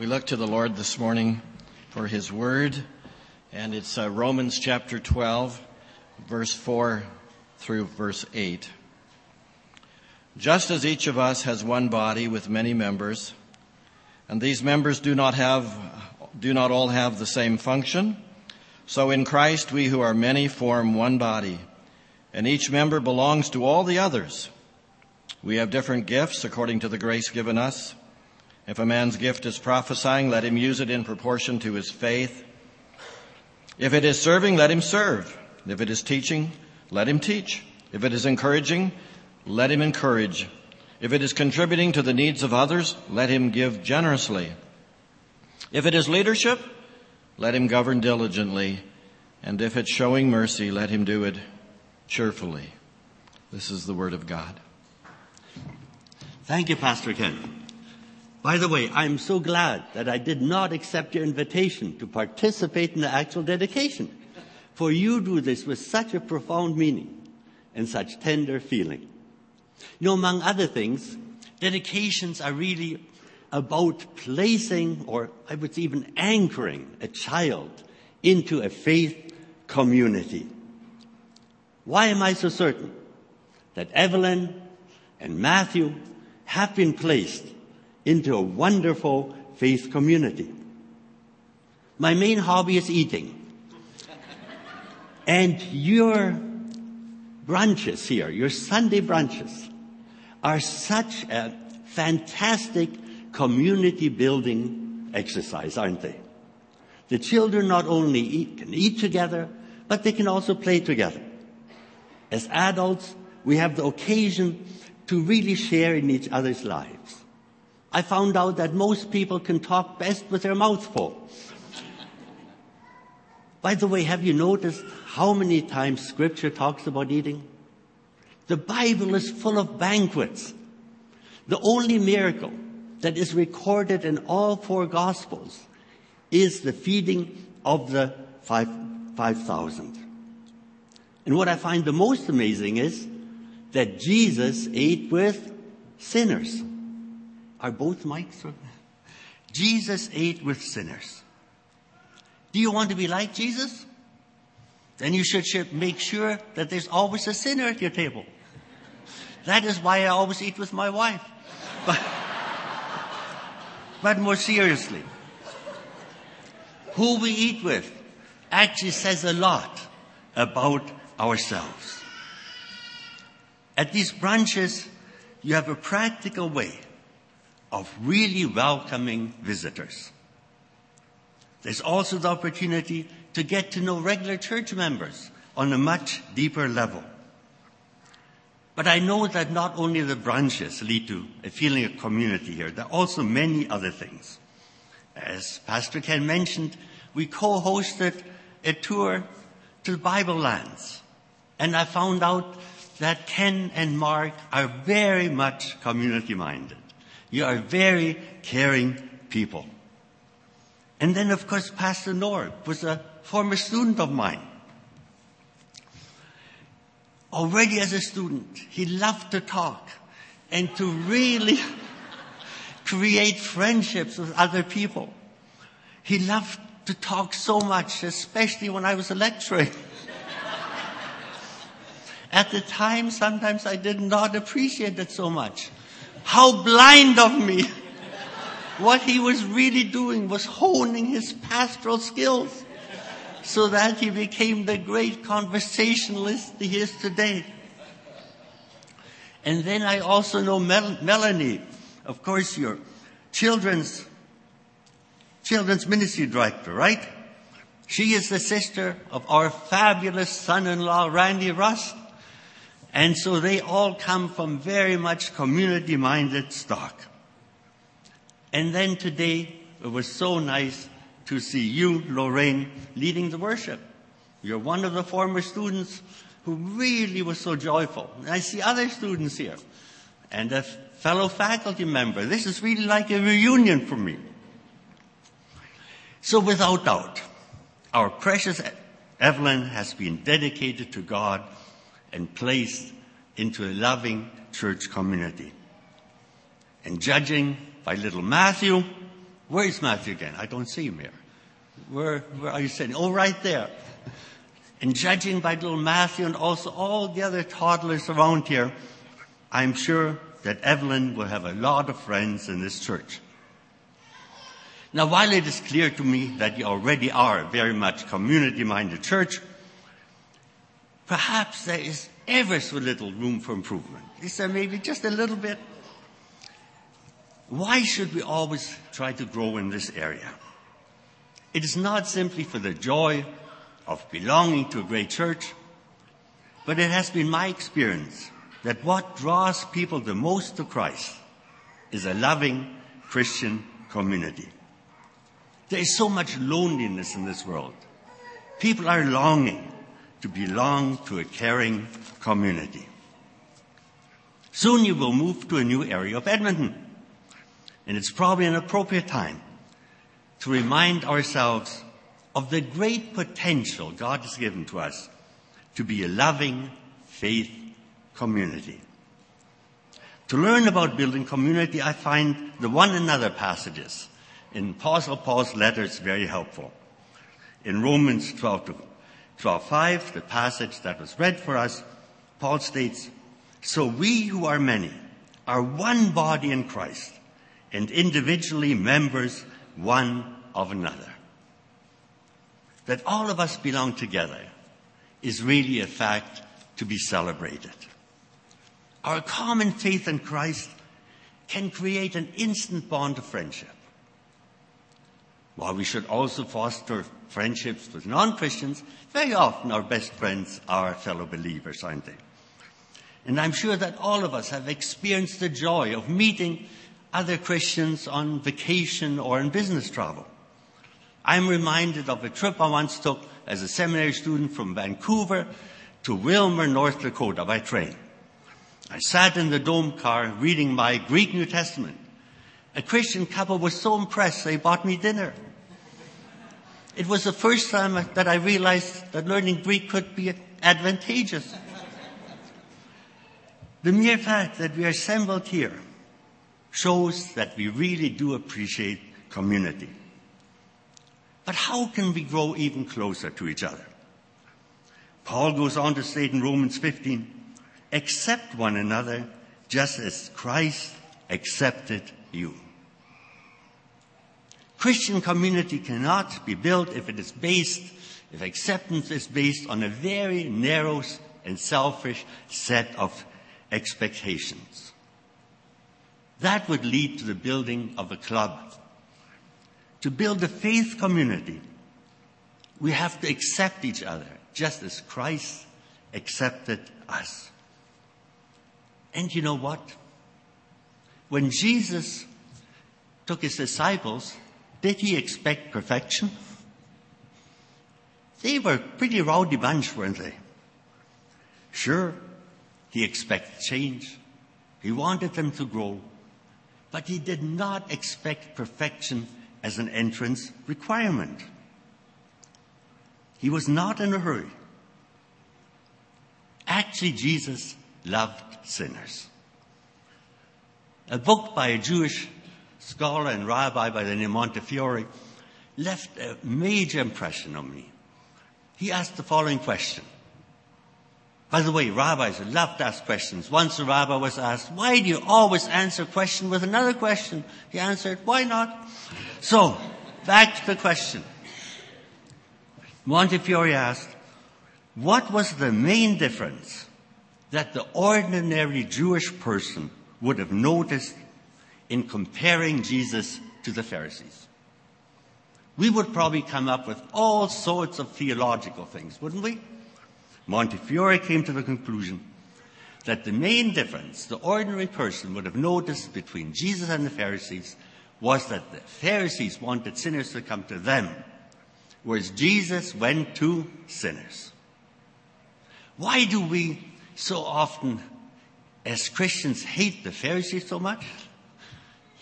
We look to the Lord this morning for His Word, and it's uh, Romans chapter 12, verse 4 through verse 8. Just as each of us has one body with many members, and these members do not have, do not all have the same function, so in Christ we who are many form one body, and each member belongs to all the others. We have different gifts according to the grace given us. If a man's gift is prophesying, let him use it in proportion to his faith. If it is serving, let him serve. If it is teaching, let him teach. If it is encouraging, let him encourage. If it is contributing to the needs of others, let him give generously. If it is leadership, let him govern diligently. And if it's showing mercy, let him do it cheerfully. This is the word of God. Thank you, Pastor Ken. By the way, I'm so glad that I did not accept your invitation to participate in the actual dedication. For you do this with such a profound meaning and such tender feeling. You know, among other things, dedications are really about placing, or I would say even anchoring a child into a faith community. Why am I so certain that Evelyn and Matthew have been placed into a wonderful faith community. My main hobby is eating. And your brunches here, your Sunday brunches, are such a fantastic community building exercise, aren't they? The children not only eat, can eat together, but they can also play together. As adults, we have the occasion to really share in each other's lives. I found out that most people can talk best with their mouth full. By the way, have you noticed how many times scripture talks about eating? The Bible is full of banquets. The only miracle that is recorded in all four gospels is the feeding of the five, 5,000. And what I find the most amazing is that Jesus ate with sinners. Are both mics? Jesus ate with sinners. Do you want to be like Jesus? Then you should make sure that there's always a sinner at your table. That is why I always eat with my wife. But, but more seriously, who we eat with actually says a lot about ourselves. At these brunches, you have a practical way of really welcoming visitors. There's also the opportunity to get to know regular church members on a much deeper level. But I know that not only the branches lead to a feeling of community here, there are also many other things. As Pastor Ken mentioned, we co-hosted a tour to the Bible lands. And I found out that Ken and Mark are very much community minded. You are very caring people. And then, of course, Pastor Nord was a former student of mine. Already as a student, he loved to talk and to really create friendships with other people. He loved to talk so much, especially when I was a lecturer. At the time, sometimes I did not appreciate it so much. How blind of me. What he was really doing was honing his pastoral skills so that he became the great conversationalist he is today. And then I also know Mel- Melanie, of course, your children's, children's ministry director, right? She is the sister of our fabulous son-in-law, Randy Rust. And so they all come from very much community minded stock. And then today, it was so nice to see you, Lorraine, leading the worship. You're one of the former students who really was so joyful. I see other students here and a fellow faculty member. This is really like a reunion for me. So without doubt, our precious Evelyn has been dedicated to God and placed into a loving church community. And judging by little Matthew, Where is Matthew again? I don't see him here. Where, where are you sitting? Oh, right there. And judging by little Matthew and also all the other toddlers around here, I'm sure that Evelyn will have a lot of friends in this church. Now, while it is clear to me that you already are a very much community-minded church, perhaps there is ever so little room for improvement. Is there maybe just a little bit? Why should we always try to grow in this area? It is not simply for the joy of belonging to a great church, but it has been my experience that what draws people the most to Christ is a loving Christian community. There is so much loneliness in this world. People are longing to belong to a caring community. Soon you will move to a new area of Edmonton. And it's probably an appropriate time to remind ourselves of the great potential God has given to us to be a loving faith community. To learn about building community, I find the one another passages in Apostle Paul's letters very helpful. In Romans 12 to 12:5, the passage that was read for us, Paul states, "So we who are many are one body in Christ and individually members one of another." That all of us belong together is really a fact to be celebrated. Our common faith in Christ can create an instant bond of friendship. While we should also foster friendships with non-Christians, very often our best friends are fellow believers, aren't they? And I'm sure that all of us have experienced the joy of meeting other Christians on vacation or in business travel. I'm reminded of a trip I once took as a seminary student from Vancouver to Wilmer, North Dakota by train. I sat in the dome car reading my Greek New Testament. A Christian couple was so impressed they bought me dinner. It was the first time that I realized that learning Greek could be advantageous. The mere fact that we are assembled here shows that we really do appreciate community. But how can we grow even closer to each other? Paul goes on to state in Romans 15, accept one another just as Christ accepted you. Christian community cannot be built if it is based, if acceptance is based on a very narrow and selfish set of expectations. That would lead to the building of a club. To build a faith community, we have to accept each other just as Christ accepted us. And you know what? When Jesus took his disciples, did he expect perfection? They were pretty rowdy bunch, weren't they? Sure, he expected change. He wanted them to grow. But he did not expect perfection as an entrance requirement. He was not in a hurry. Actually, Jesus loved sinners. A book by a Jewish scholar and rabbi by the name Montefiore left a major impression on me. He asked the following question. By the way, rabbis love to ask questions. Once a rabbi was asked, why do you always answer a question with another question? He answered, why not? So, back to the question. Montefiore asked, what was the main difference that the ordinary Jewish person would have noticed in comparing Jesus to the Pharisees? We would probably come up with all sorts of theological things, wouldn't we? Montefiore came to the conclusion that the main difference the ordinary person would have noticed between Jesus and the Pharisees was that the Pharisees wanted sinners to come to them, whereas Jesus went to sinners. Why do we so often, as Christians, hate the Pharisees so much?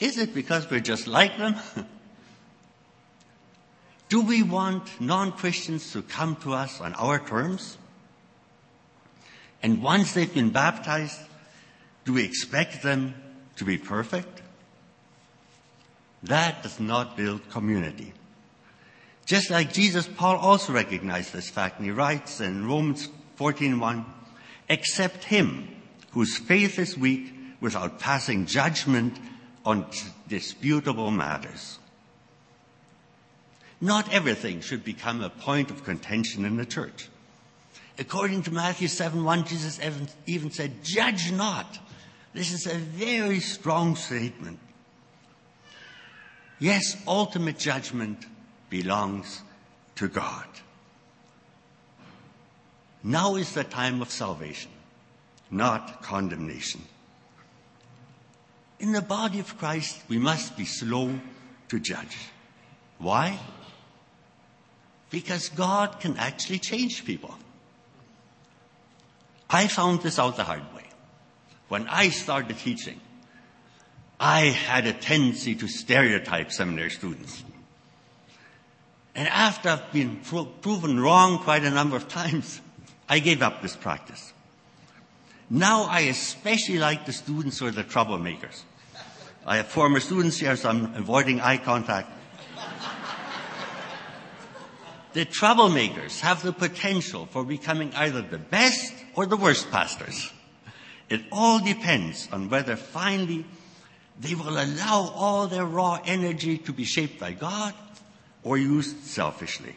Is it because we're just like them? do we want non-Christians to come to us on our terms? And once they've been baptized, do we expect them to be perfect? That does not build community. Just like Jesus, Paul also recognized this fact, and he writes in Romans 14:1, "Accept him whose faith is weak without passing judgment on disputable matters." Not everything should become a point of contention in the church. According to Matthew 7:1, Jesus even said, "Judge not." This is a very strong statement. Yes, ultimate judgment belongs to God. Now is the time of salvation, not condemnation. In the body of Christ, we must be slow to judge. Why? Because God can actually change people. I found this out the hard way. When I started teaching, I had a tendency to stereotype seminary students. And after I've been pro- proven wrong quite a number of times, I gave up this practice. Now I especially like the students who are the troublemakers. I have former students here, so I'm avoiding eye contact. the troublemakers have the potential for becoming either the best or the worst pastors. It all depends on whether finally they will allow all their raw energy to be shaped by God or used selfishly.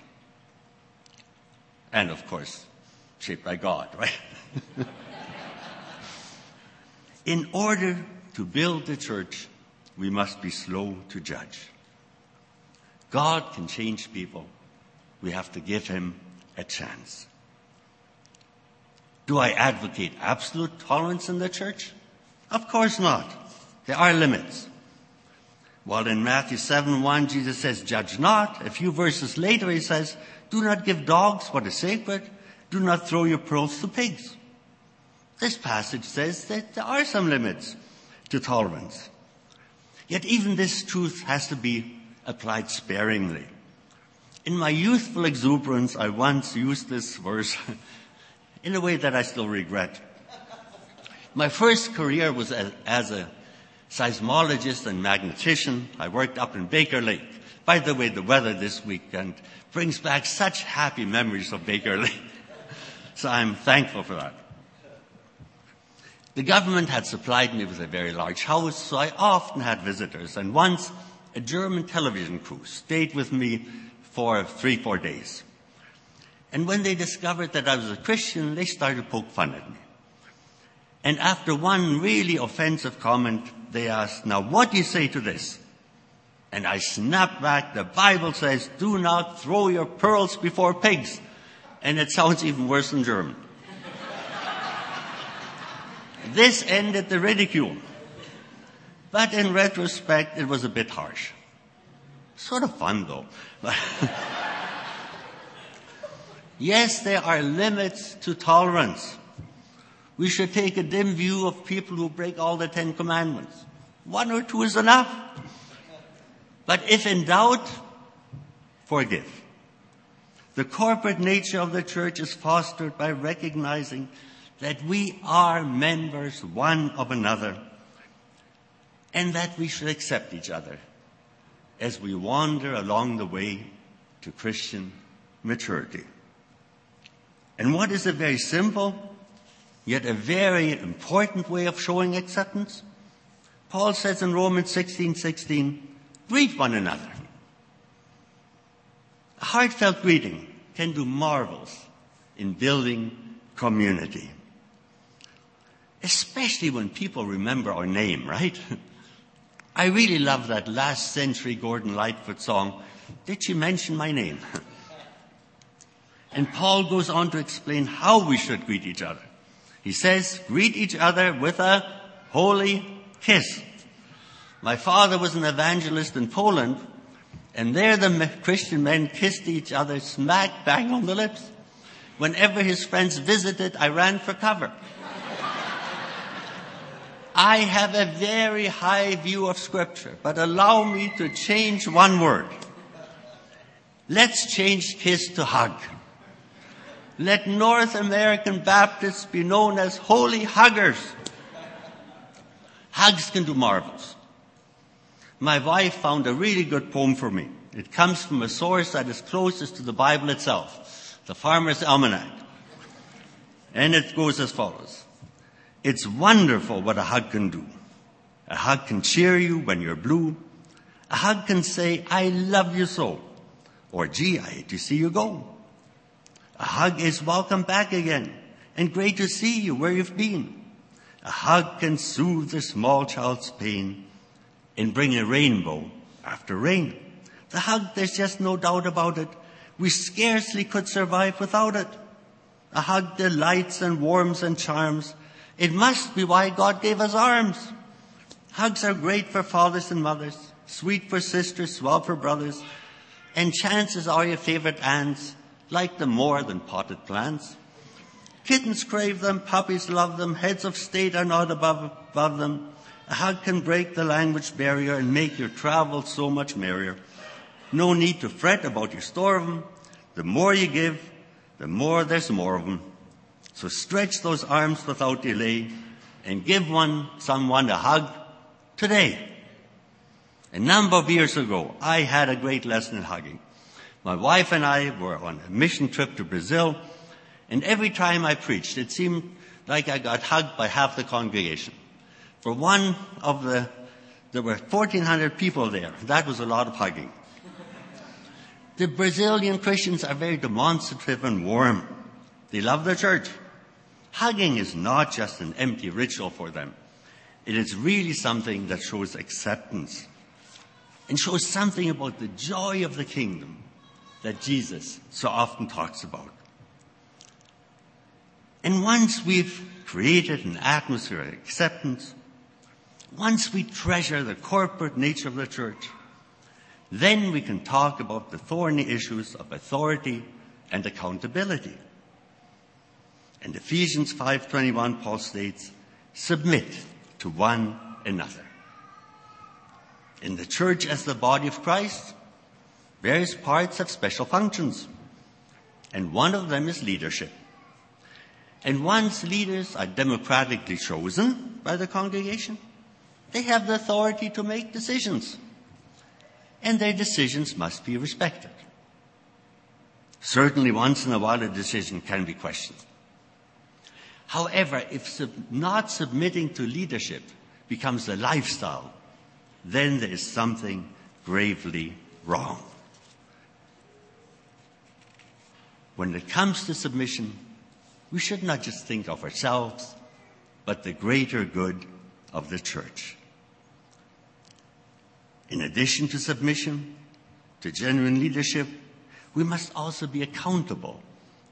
And of course, shaped by God, right? In order to build the church, we must be slow to judge. God can change people. We have to give him a chance. Do I advocate absolute tolerance in the church? Of course not. There are limits. While in Matthew 7 1, Jesus says, Judge not. A few verses later, he says, Do not give dogs what is sacred. Do not throw your pearls to pigs. This passage says that there are some limits to tolerance. Yet even this truth has to be applied sparingly. In my youthful exuberance, I once used this verse in a way that I still regret. My first career was as, a seismologist and magnetician. I worked up in Baker Lake. By the way, the weather this weekend brings back such happy memories of Baker Lake. so I'm thankful for that. The government had supplied me with a very large house, so I often had visitors. And once a German television crew stayed with me for three, four days. And when they discovered that I was a Christian, they started to poke fun at me. And after one really offensive comment, they asked, now what do you say to this? And I snapped back, the Bible says, do not throw your pearls before pigs. And it sounds even worse in German. This ended the ridicule. But in retrospect, it was a bit harsh. Sort of fun though. yes, there are limits to tolerance. We should take a dim view of people who break all the Ten Commandments. One or two is enough. But if in doubt, forgive. The corporate nature of the church is fostered by recognizing that we are members one of another and that we should accept each other as we wander along the way to Christian maturity. And what is a very simple yet a very important way of showing acceptance. Paul says in Romans 16, 16, greet one another. A heartfelt greeting can do marvels in building community. Especially when people remember our name, right? I really love that last century Gordon Lightfoot song, Did She Mention My Name? and Paul goes on to explain how we should greet each other. He says, greet each other with a holy kiss. My father was an evangelist in Poland, and there the Christian men kissed each other smack bang on the lips. Whenever his friends visited, I ran for cover. I have a very high view of scripture, but allow me to change one word. Let's change kiss to hug. Let North American Baptists be known as holy huggers. Hugs can do marvels. my wife found a really good poem for me. It comes from a source that is closest to the Bible itself, the Farmer's Almanac. And it goes as follows. It's wonderful what a hug can do. A hug can cheer you when you're blue. A hug can say, I love you so. Or, gee, I hate to see you go. A hug is welcome back again and great to see you where you've been. A hug can soothe a small child's pain and bring a rainbow after rain. The hug, there's just no doubt about it. We scarcely could survive without it. A hug delights and warms and charms. It must be why God gave us arms. Hugs are great for fathers and mothers, sweet for sisters, swell for brothers, and chances are your favorite aunts like them more than potted plants. Kittens crave them, puppies love them, heads of state are not above, above them. A hug can break the language barrier and make your travel so much merrier. No need to fret about your store of them. The more you give, the more there's more of them. So stretch those arms without delay and give one, someone a hug today. A number of years ago, I had a great lesson in hugging. My wife and I were on a mission trip to Brazil, and every time I preached, it seemed like I got hugged by half the congregation. For one of the, there were 1,400 people there. That was a lot of hugging. The Brazilian Christians are very demonstrative and warm. They love the church. Hugging is not just an empty ritual for them. It is really something that shows acceptance and shows something about the joy of the kingdom that Jesus so often talks about. And once we've created an atmosphere of acceptance, once we treasure the corporate nature of the church, then we can talk about the thorny issues of authority and accountability. In Ephesians 5:21 Paul states, "Submit to one another." In the church as the body of Christ, various parts have special functions, and one of them is leadership. And once leaders are democratically chosen by the congregation, they have the authority to make decisions. And their decisions must be respected. Certainly once in a while a decision can be questioned. However, if sub- not submitting to leadership becomes a lifestyle, then there is something gravely wrong. When it comes to submission, we should not just think of ourselves, but the greater good of the church. In addition to submission, to genuine leadership, we must also be accountable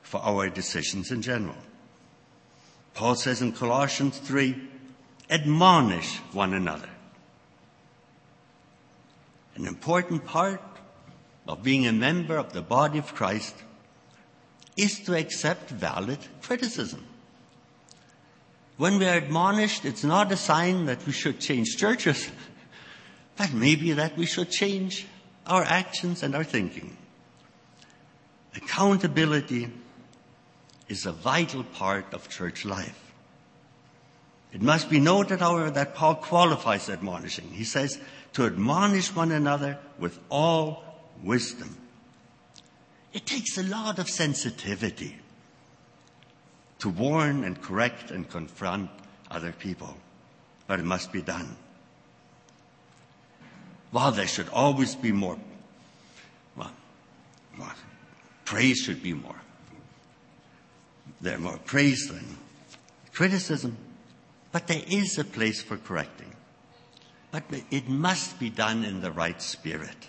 for our decisions in general. Paul says in Colossians 3, admonish one another. An important part of being a member of the body of Christ is to accept valid criticism. When we are admonished, it's not a sign that we should change churches, but maybe that we should change our actions and our thinking. Accountability is a vital part of church life. It must be noted, however, that Paul qualifies admonishing. He says, to admonish one another with all wisdom. It takes a lot of sensitivity to warn and correct and confront other people, but it must be done. While there should always be more, well, praise should be more. There are more praise than criticism, but there is a place for correcting. But it must be done in the right spirit.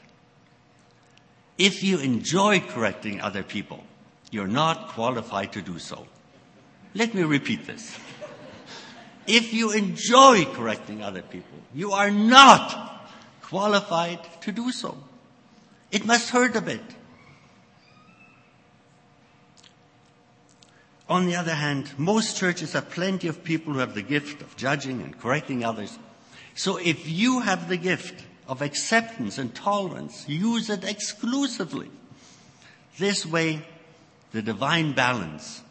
If you enjoy correcting other people, you're not qualified to do so. Let me repeat this. If you enjoy correcting other people, you are not qualified to do so. It must hurt a bit. On the other hand, most churches have plenty of people who have the gift of judging and correcting others. So if you have the gift of acceptance and tolerance, use it exclusively. This way, the divine balance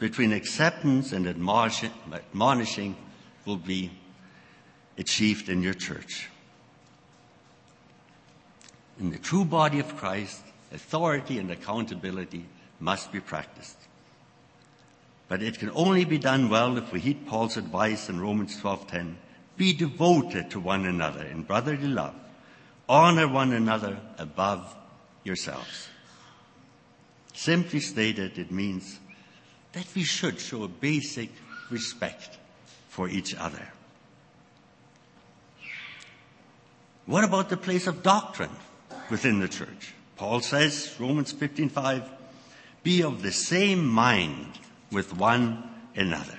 between acceptance and admonishing will be achieved in your church. In the true body of Christ, authority and accountability must be practiced. But it can only be done well if we heed Paul's advice in Romans 12:10. Be devoted to one another in brotherly love. Honor one another above yourselves. Simply stated, it means that we should show a basic respect for each other. What about the place of doctrine within the church? Paul says, Romans 15:5, be of the same mind with one another.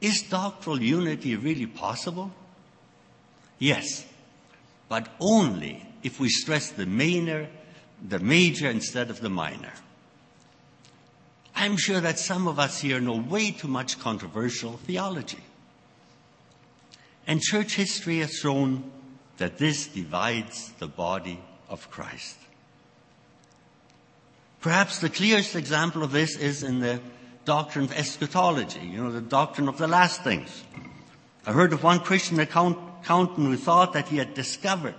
Is doctrinal unity really possible? Yes, but only if we stress the minor, the major instead of the minor. I'm sure that some of us here know way too much controversial theology. And church history has shown that this divides the body of Christ. Perhaps the clearest example of this is in the doctrine of eschatology, you know, the doctrine of the last things. I heard of one Christian accountant who thought that he had discovered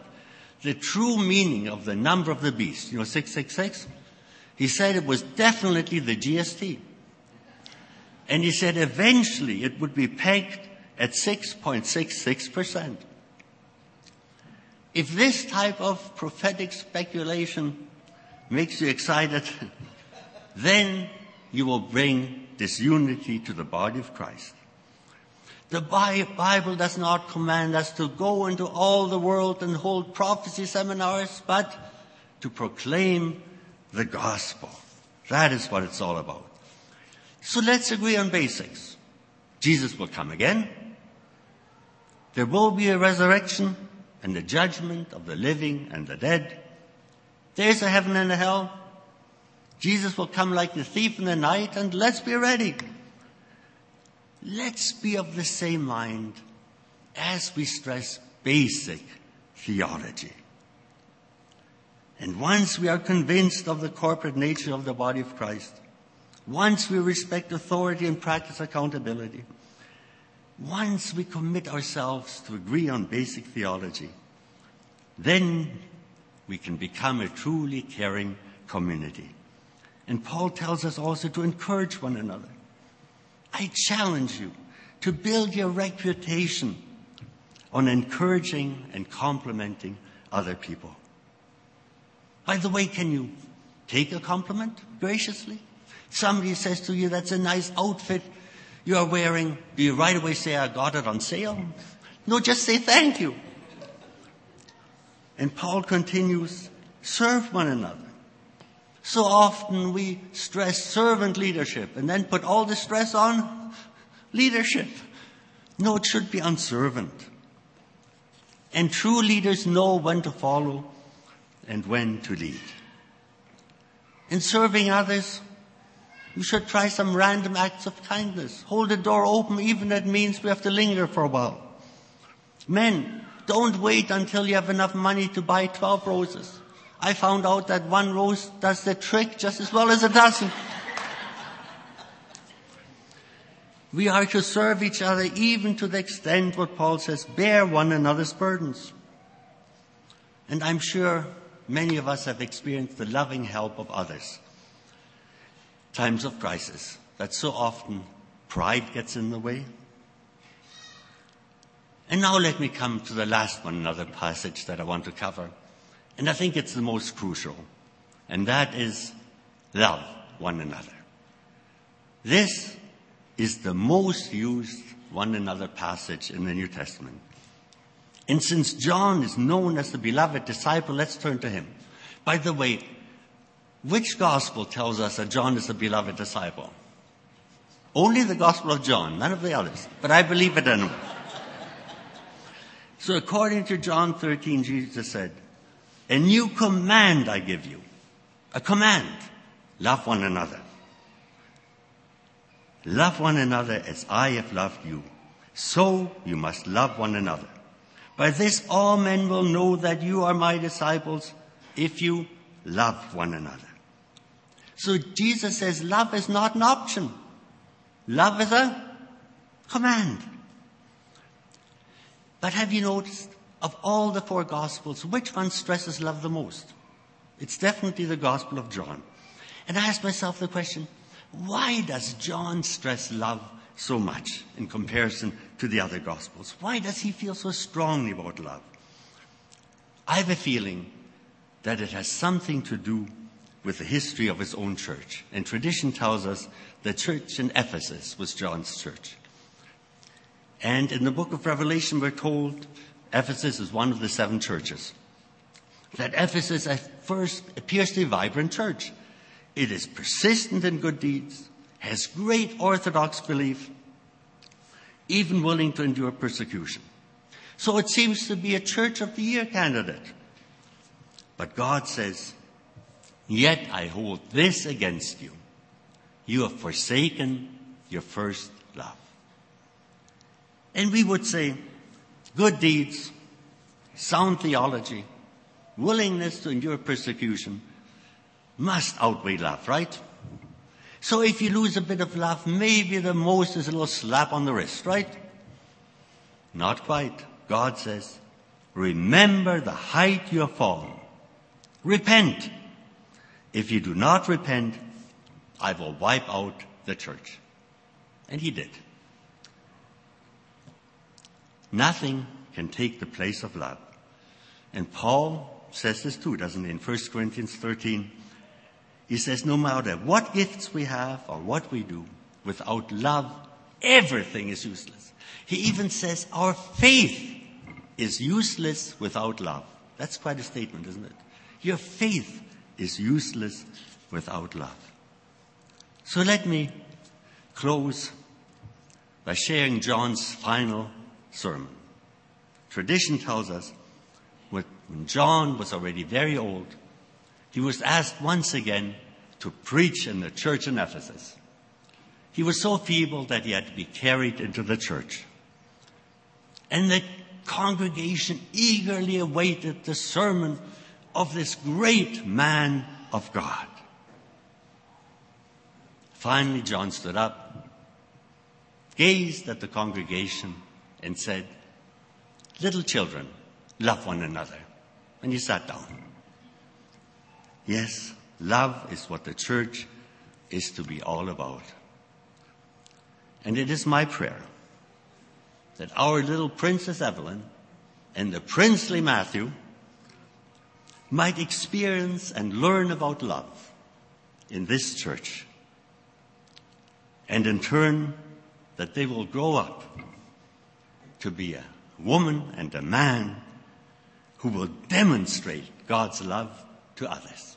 the true meaning of the number of the beast, you know, 666. He said it was definitely the GST. And he said eventually it would be pegged at 6.66%. If this type of prophetic speculation makes you excited, then you will bring disunity to the body of Christ. The Bible does not command us to go into all the world and hold prophecy seminars, but to proclaim the gospel. That is what it's all about. So let's agree on basics. Jesus will come again. There will be a resurrection and the judgment of the living and the dead. There's a heaven and a hell. Jesus will come like the thief in the night and let's be ready. Let's be of the same mind as we stress basic theology. And once we are convinced of the corporate nature of the body of Christ, once we respect authority and practice accountability, once we commit ourselves to agree on basic theology, then we can become a truly caring community. And Paul tells us also to encourage one another. I challenge you to build your reputation on encouraging and complimenting other people. By the way, can you take a compliment graciously? Somebody says to you, that's a nice outfit you're wearing. Do you right away say, I got it on sale? No, just say thank you. And Paul continues, serve one another. So often we stress servant leadership and then put all the stress on leadership. No, it should be on servant. And true leaders know when to follow and when to lead. In serving others, you should try some random acts of kindness. Hold the door open even it means we have to linger for a while. Men, don't wait until you have enough money to buy 12 roses. I found out that one rose does the trick just as well as a dozen. we are to serve each other even to the extent what Paul says, bear one another's burdens. And I'm sure many of us have experienced the loving help of others. Times of crisis, that so often pride gets in the way. And now let me come to the last one, another passage that I want to cover. And I think it's the most crucial. And that is love one another. This is the most used one another passage in the New Testament. And since John is known as the beloved disciple, let's turn to him. By the way, which gospel tells us that John is the beloved disciple? Only the gospel of John, none of the others. But I believe it anyway. So according to John 13, Jesus said, a new command I give you. A command. Love one another. Love one another as I have loved you. So you must love one another. By this all men will know that you are my disciples if you love one another. So Jesus says love is not an option. Love is a command. But have you noticed of all the four Gospels, which one stresses love the most? It's definitely the Gospel of John. And I asked myself the question, why does John stress love so much in comparison to the other Gospels? Why does he feel so strongly about love? I have a feeling that it has something to do with the history of his own church. And tradition tells us the church in Ephesus was John's church. And in the book of Revelation, we're told Ephesus is one of the seven churches. That Ephesus at first appears to be a vibrant church. It is persistent in good deeds, has great orthodox belief, even willing to endure persecution. So it seems to be a church of the year candidate. But God says, Yet I hold this against you. You have forsaken your first love. And we would say, good deeds, sound theology, willingness to endure persecution must outweigh love, right? So if you lose a bit of love, maybe the most is a little slap on the wrist, right? Not quite. God says, remember the height you have fallen. Repent. If you do not repent, I will wipe out the church. And he did. Nothing can take the place of love. And Paul says this too, doesn't he? In 1 Corinthians 13, he says, no matter what gifts we have or what we do, without love, everything is useless. He even says our faith is useless without love. That's quite a statement, isn't it? Your faith is useless without love. So let me close by sharing John's final sermon. Tradition tells us when John was already very old, he was asked once again to preach in the church in Ephesus. He was so feeble that he had to be carried into the church. And the congregation eagerly awaited the sermon of this great man of God. Finally, John stood up, gazed at the congregation, and said, Little children, love one another. And he sat down. Yes, love is what the church is to be all about. And it is my prayer that our little Princess Evelyn and the princely Matthew might experience and learn about love in this church. And in turn, that they will grow up to be a woman and a man who will demonstrate God's love to others.